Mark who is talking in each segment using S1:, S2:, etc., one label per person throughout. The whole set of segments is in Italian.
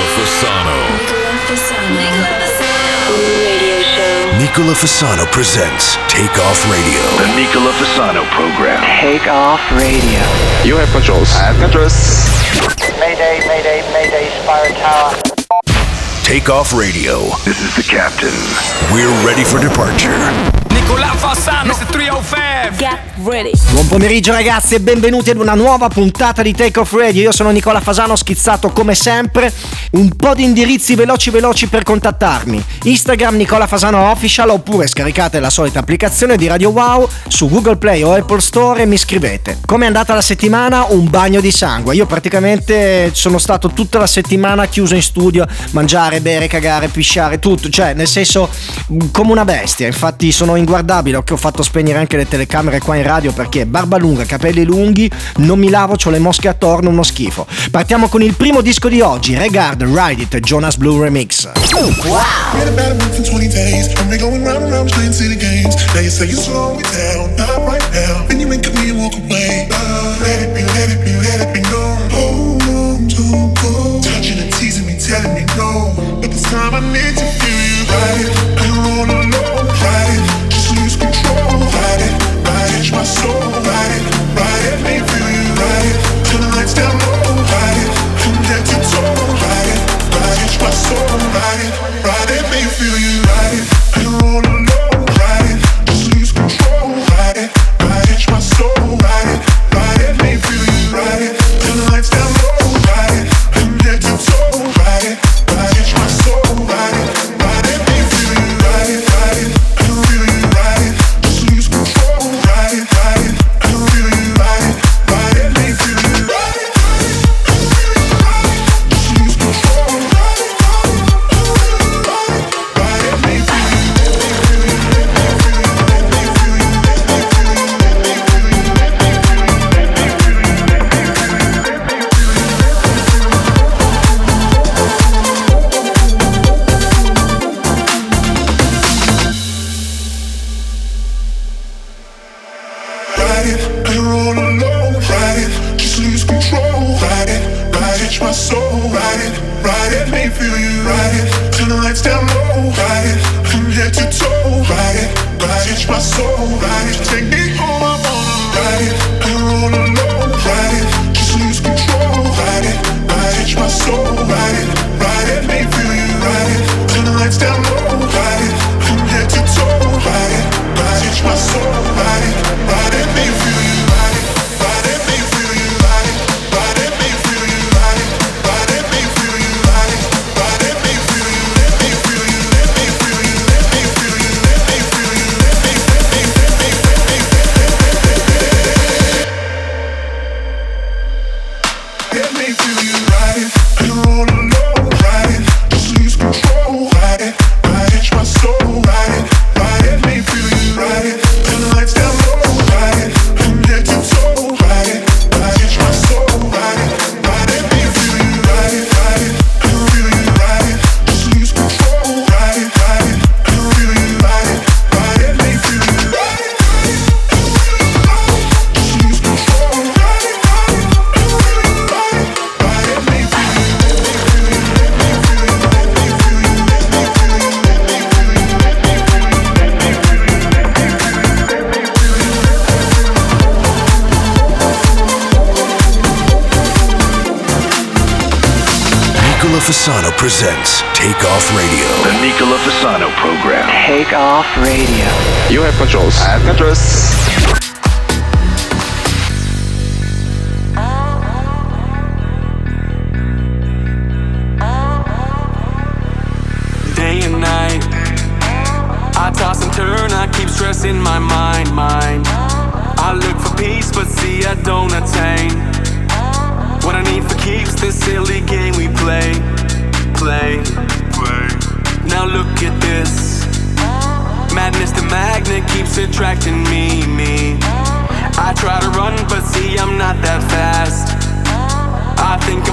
S1: Nicola Fasano.
S2: Nicola Fasano.
S3: Presents Take Off Radio.
S4: The Nicola Fasano program.
S5: Take Off Radio.
S6: You have controls.
S4: I have controls.
S7: Mayday, mayday, mayday, Spire Tower.
S3: Take Off Radio.
S4: This is the captain.
S3: We're ready for departure.
S8: Nicola Fassano, Mr. 305
S2: Get ready.
S9: Buon pomeriggio ragazzi e benvenuti ad una nuova puntata di Take Off Radio. Io sono Nicola Fasano, schizzato come sempre. Un po' di indirizzi veloci veloci per contattarmi. Instagram Nicola Fasano Official oppure scaricate la solita applicazione di Radio Wow Su Google Play o Apple Store e mi scrivete. Com'è andata la settimana? Un bagno di sangue. Io praticamente sono stato tutta la settimana chiuso in studio Mangiare, bere, cagare, pisciare, tutto. Cioè nel senso mm, come una bestia. Infatti sono in inguardabile, ho che ho fatto spegnere anche le telecamere qua in radio perché barba lunga, capelli lunghi, non mi lavo, ho le mosche attorno, uno schifo. Partiamo con il primo disco di oggi, Regard Ride It Jonas Blue Remix.
S8: Wow.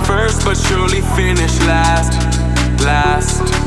S8: first, but surely finish last. Last.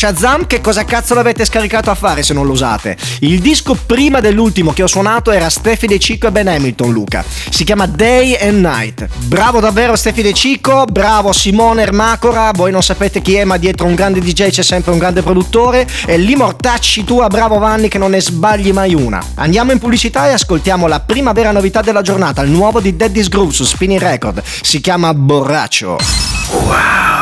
S9: Shazam che cosa cazzo l'avete scaricato a fare se non lo usate? Il disco prima dell'ultimo che ho suonato era Steffi De Cicco e Ben Hamilton, Luca. Si chiama Day and Night. Bravo davvero Steffi De Cicco, bravo Simone Ermacora, voi non sapete chi è ma dietro un grande DJ c'è sempre un grande produttore e l'immortacci tua, bravo Vanni che non ne sbagli mai una. Andiamo in pubblicità e ascoltiamo la prima vera novità della giornata, il nuovo di Daddy's Groove su Spinning Record. Si chiama Borraccio.
S10: Wow!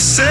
S10: say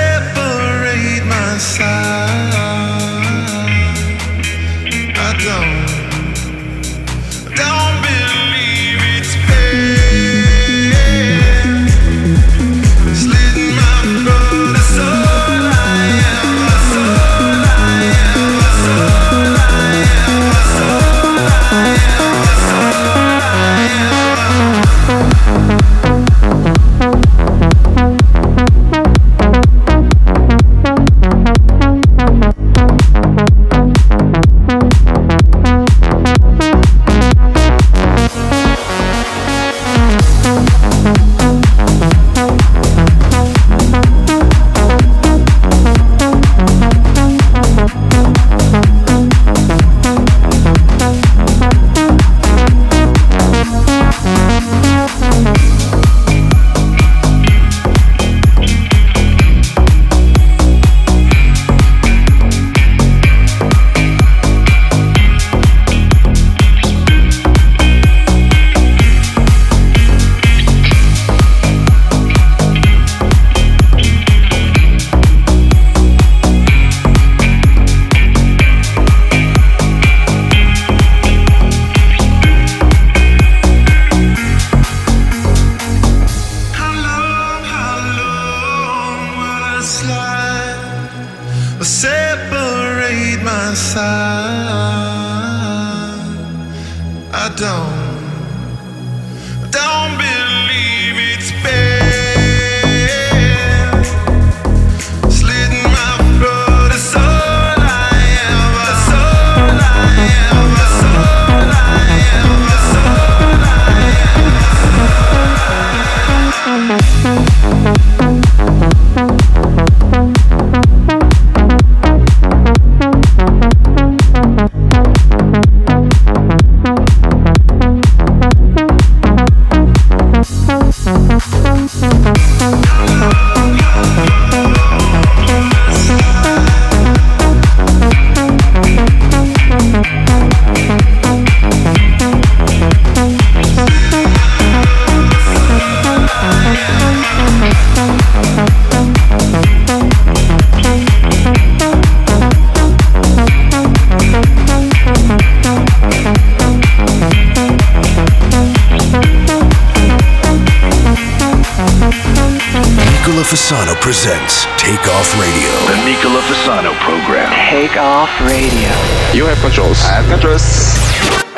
S10: program.
S5: Take off radio.
S6: You have controls.
S10: I have controls.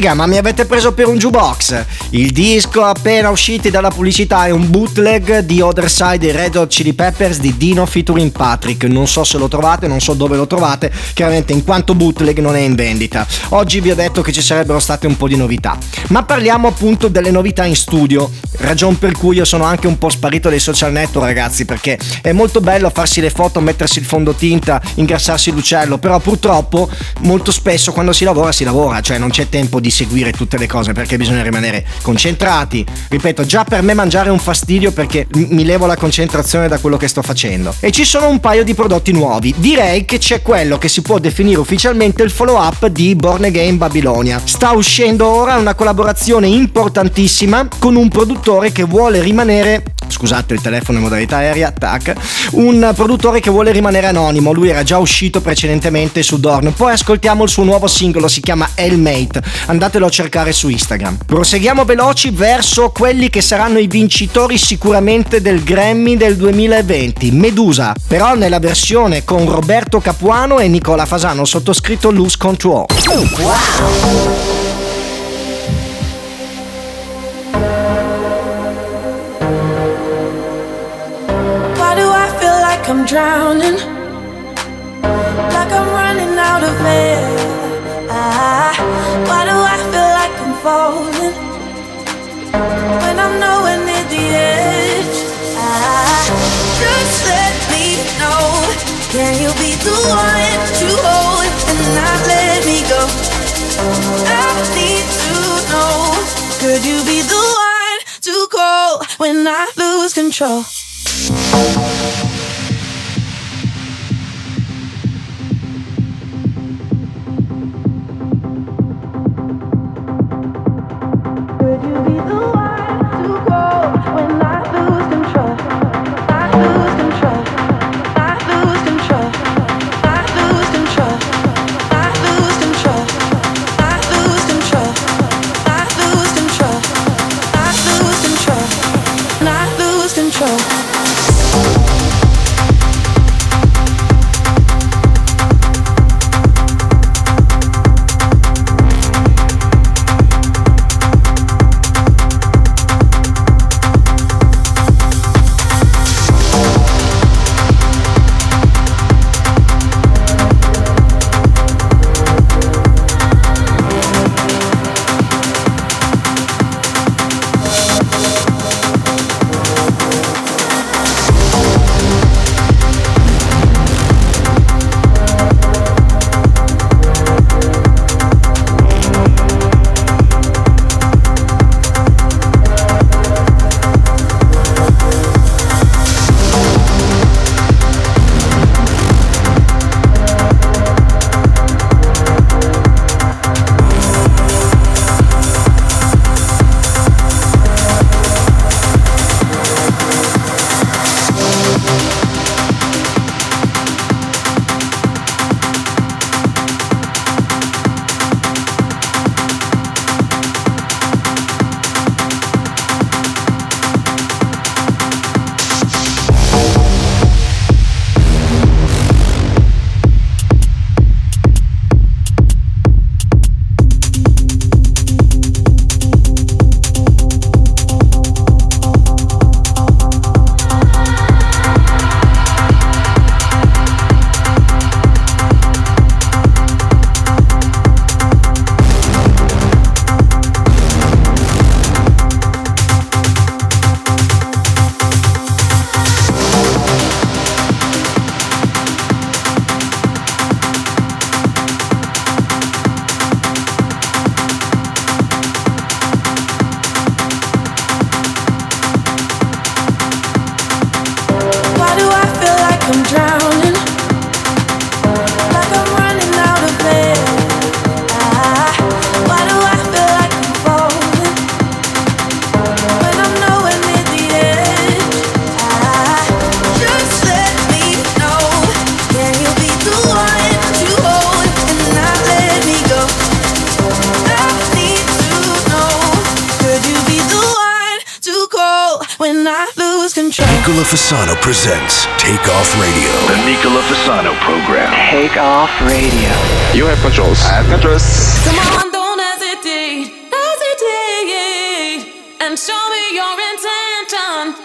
S9: Figa, ma mi avete preso per un jukebox. Il disco appena usciti dalla pubblicità è un bootleg di Other Side Red Hot Chili Peppers di Dino featuring Patrick. Non so se lo trovate, non so dove lo trovate, chiaramente in quanto bootleg non è in vendita. Oggi vi ho detto che ci sarebbero state un po' di novità. Ma parliamo appunto delle novità in studio, ragion per cui io sono anche un po' sparito dai social network ragazzi, perché è molto bello farsi le foto, mettersi il fondotinta, ingrassarsi l'uccello, però purtroppo molto spesso quando si lavora si lavora, cioè non c'è tempo di seguire tutte le cose perché bisogna rimanere concentrati. Ripeto, già per me mangiare è un fastidio perché mi levo la concentrazione da quello che sto facendo. E ci sono un paio di prodotti nuovi. Direi che c'è quello che si può definire ufficialmente il follow up di Born Again Babilonia. Sta uscendo ora una collaborazione importantissima con un produttore che vuole rimanere scusate il telefono in modalità aerea, tac, un produttore che vuole rimanere anonimo, lui era già uscito precedentemente su Dorn, poi ascoltiamo il suo nuovo singolo, si chiama Hellmate, andatelo a cercare su Instagram. Proseguiamo veloci verso quelli che saranno i vincitori sicuramente del Grammy del 2020, Medusa, però nella versione con Roberto Capuano e Nicola Fasano sottoscritto Lose Control. Wow!
S11: I'm drowning, like I'm running out of air. Why do I feel like I'm falling when I'm nowhere near the edge? Ah, just let me know. Can you be the one to hold and not let me go? I need to know. Could you be the one to call when I lose control?
S12: Show me your intent.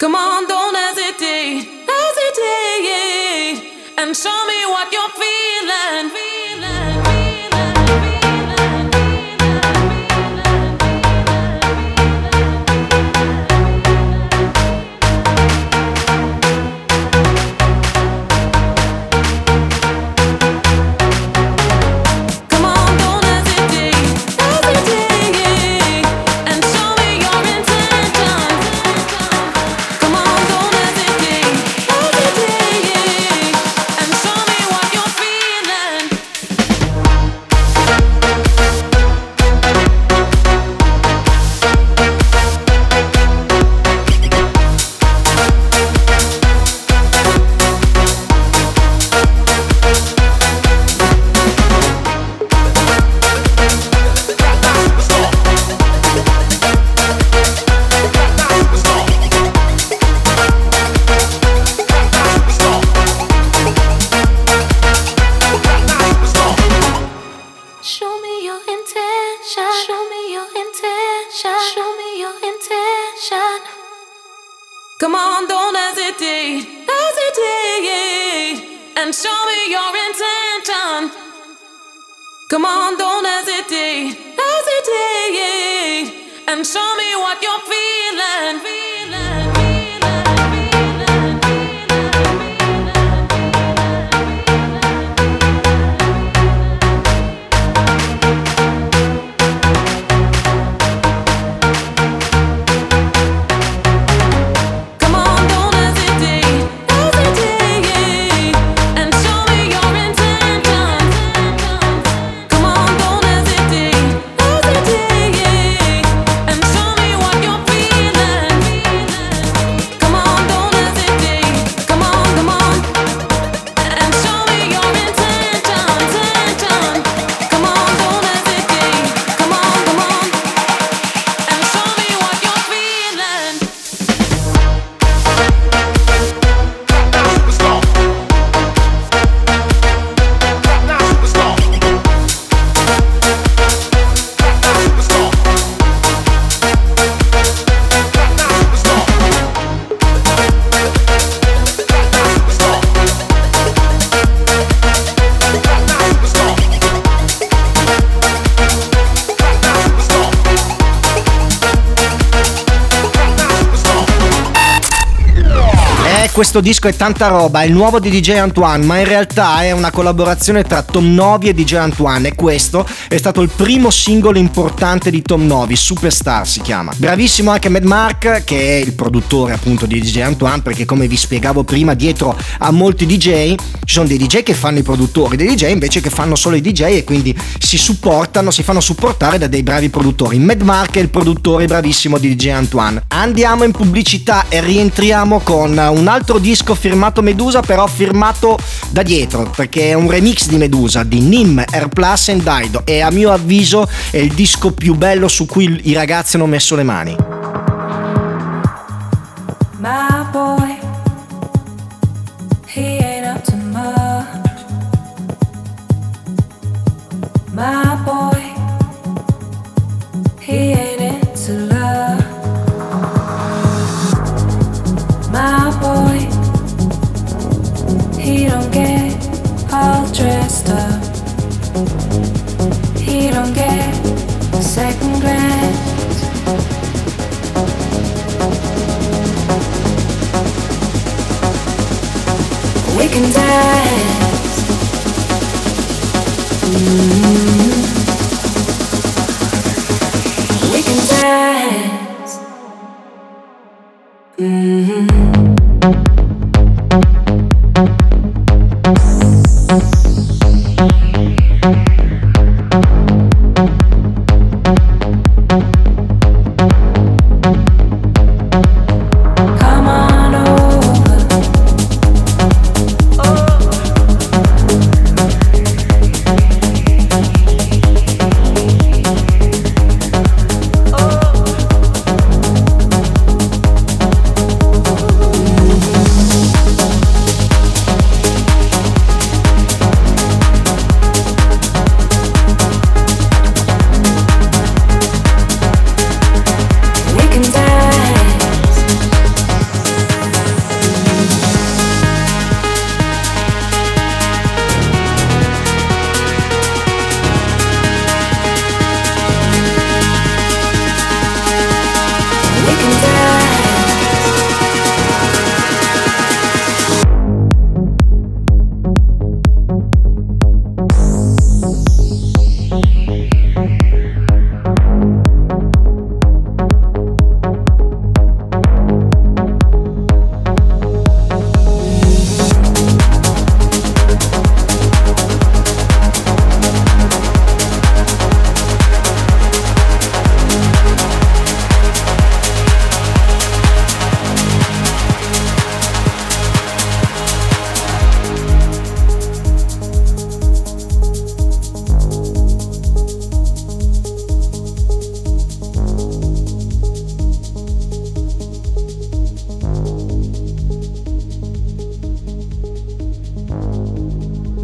S12: Come on, don't hesitate, hesitate, and show me what you're feeling, you're feeling.
S9: Questo disco è tanta roba, è il nuovo di DJ Antoine, ma in realtà è una collaborazione tra Tom Novi e DJ Antoine e questo è stato il primo singolo importante di Tom Novi, Superstar si chiama. Bravissimo anche Mad Mark, che è il produttore appunto di DJ Antoine, perché come vi spiegavo prima, dietro a molti DJ ci sono dei DJ che fanno i produttori, dei DJ invece che fanno solo i DJ e quindi si supportano, si fanno supportare da dei bravi produttori. Mad Mark è il produttore bravissimo di DJ Antoine. Andiamo in pubblicità e rientriamo con un altro disco firmato Medusa, però firmato da dietro, perché è un remix di Medusa di Nim, Airplus e Daido e a mio avviso è il disco più bello su cui i ragazzi hanno messo le mani.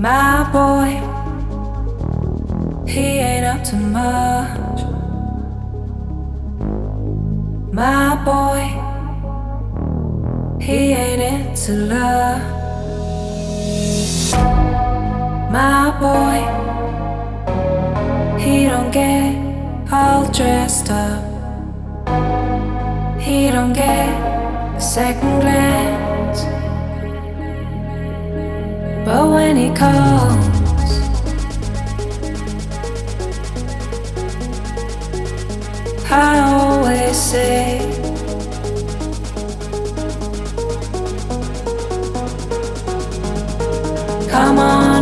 S12: My boy, he ain't up to much. My boy, he ain't into love. My boy, he don't get all dressed up. He don't get a second glance.
S13: But when he calls, I always say, Come on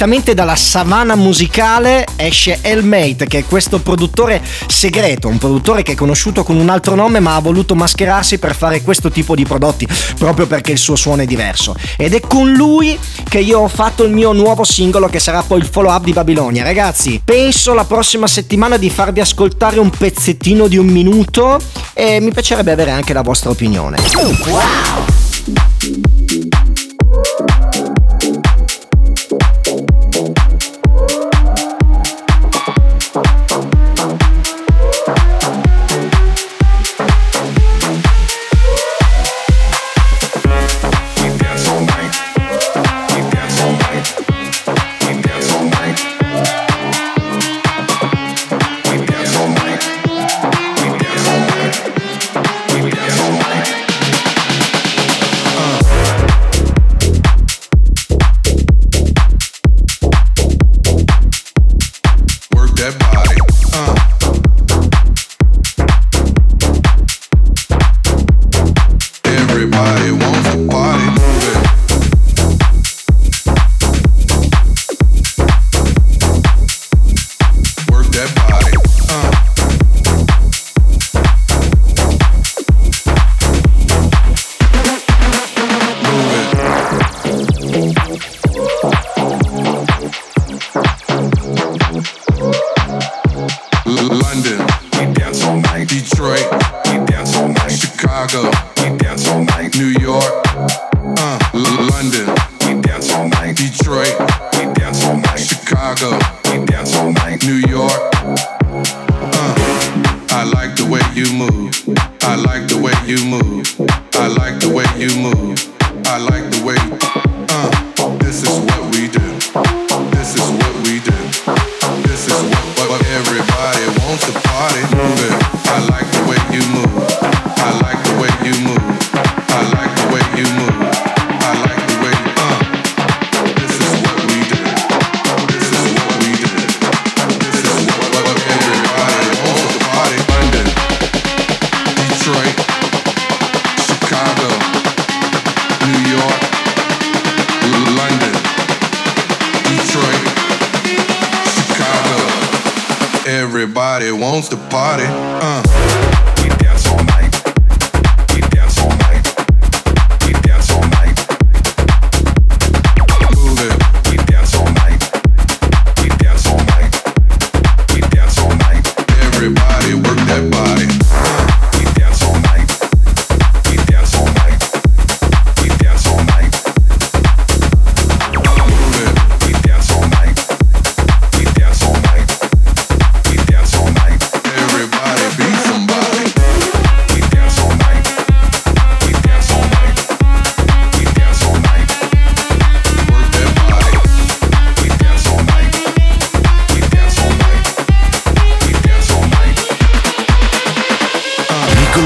S9: Direttamente dalla savana musicale esce Elmate, che è questo produttore segreto, un produttore che è conosciuto con un altro nome ma ha voluto mascherarsi per fare questo tipo di prodotti, proprio perché il suo suono è diverso. Ed è con lui che io ho fatto il mio nuovo singolo che sarà poi il follow up di Babilonia. Ragazzi, penso la prossima settimana di farvi ascoltare un pezzettino di un minuto e mi piacerebbe avere anche la vostra opinione.
S14: We
S15: Chicago, New York.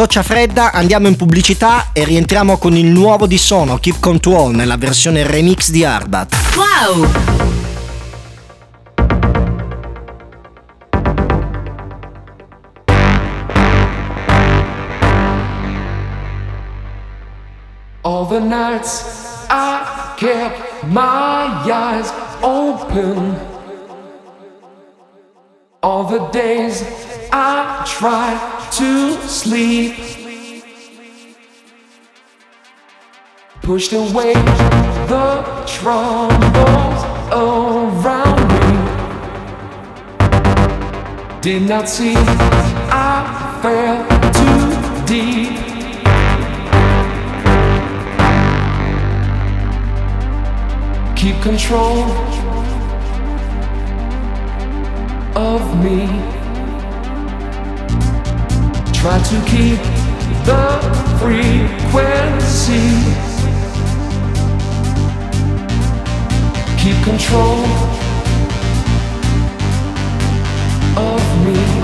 S9: Doccia fredda, andiamo in pubblicità e rientriamo con il nuovo di Sono, Keep Control, nella versione remix di Arbat.
S2: Wow!
S16: All the nights I kept my eyes open. All the days I tried to sleep. Pushed away the troubles around me. Did not see I fell too deep. keep control of me. Try to keep the frequency. Keep control of me.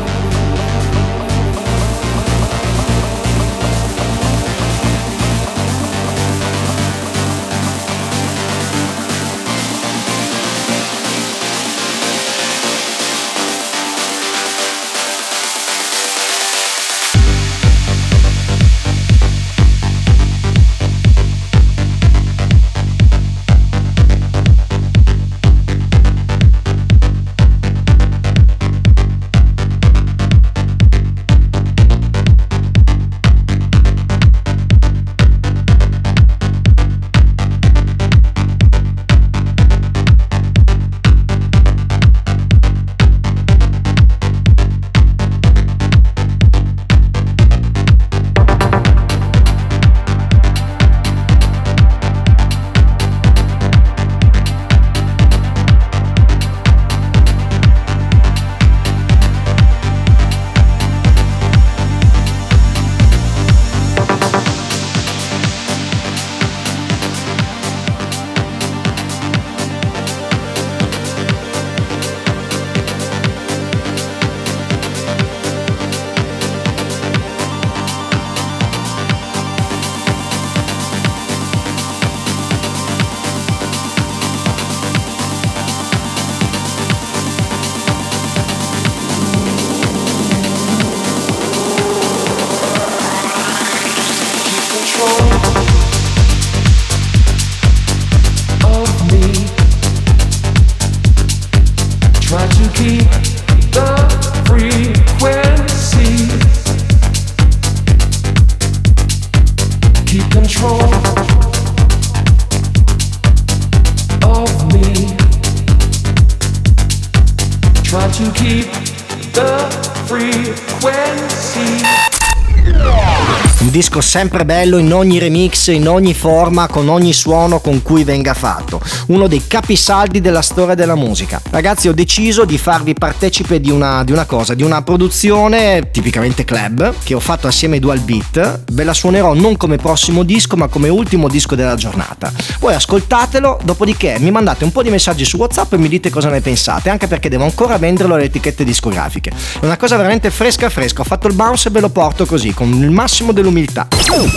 S9: Sempre bello in ogni remix, in ogni forma, con ogni suono con cui venga fatto. Uno dei capisaldi della storia della musica. Ragazzi, ho deciso di farvi partecipe di una, di una cosa, di una produzione tipicamente club che ho fatto assieme ai Dual Beat. Ve la suonerò non come prossimo disco, ma come ultimo disco della giornata. Voi ascoltatelo, dopodiché mi mandate un po' di messaggi su WhatsApp e mi dite cosa ne pensate, anche perché devo ancora venderlo alle etichette discografiche. È una cosa veramente fresca fresca. Ho fatto il bounce e ve lo porto così, con il massimo dell'umiltà.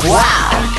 S9: Wow!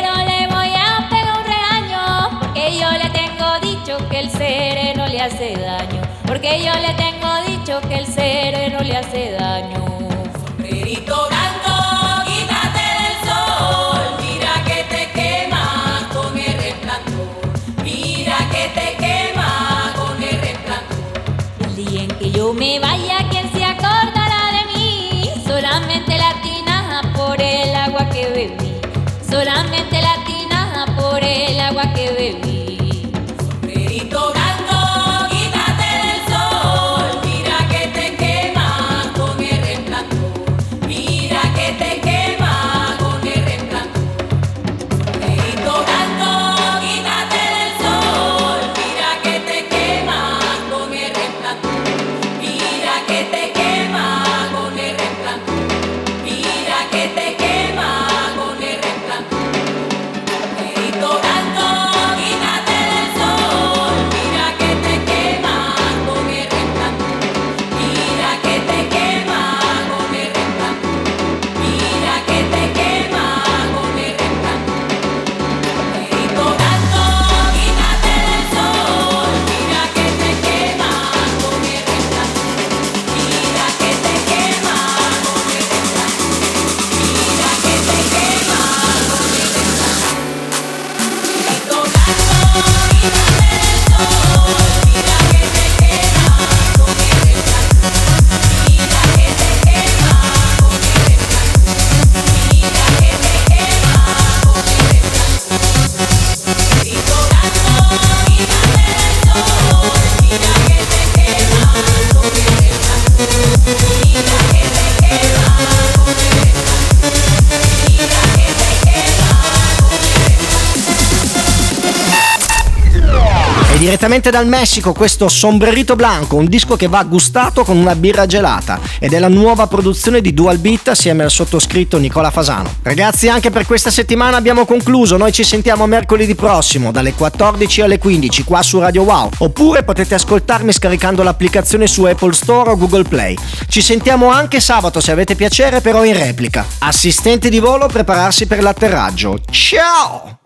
S12: el
S17: sereno le hace daño, porque yo le tengo dicho que el sereno le hace daño.
S12: Sombrerito blanco, quítate del sol, mira que te quema con el resplandor, mira que te quema con el resplandor.
S17: El día en que yo me vaya,
S9: dal Messico questo Sombrerito Blanco, un disco che va gustato con una birra gelata ed è la nuova produzione di Dual Beat assieme al sottoscritto Nicola Fasano. Ragazzi, anche per questa settimana abbiamo concluso, noi ci sentiamo mercoledì prossimo dalle 14 alle 15 qua su Radio Wow, oppure potete ascoltarmi scaricando l'applicazione su Apple Store o Google Play. Ci sentiamo anche sabato se avete piacere, però in replica. Assistente di volo, prepararsi per l'atterraggio. Ciao!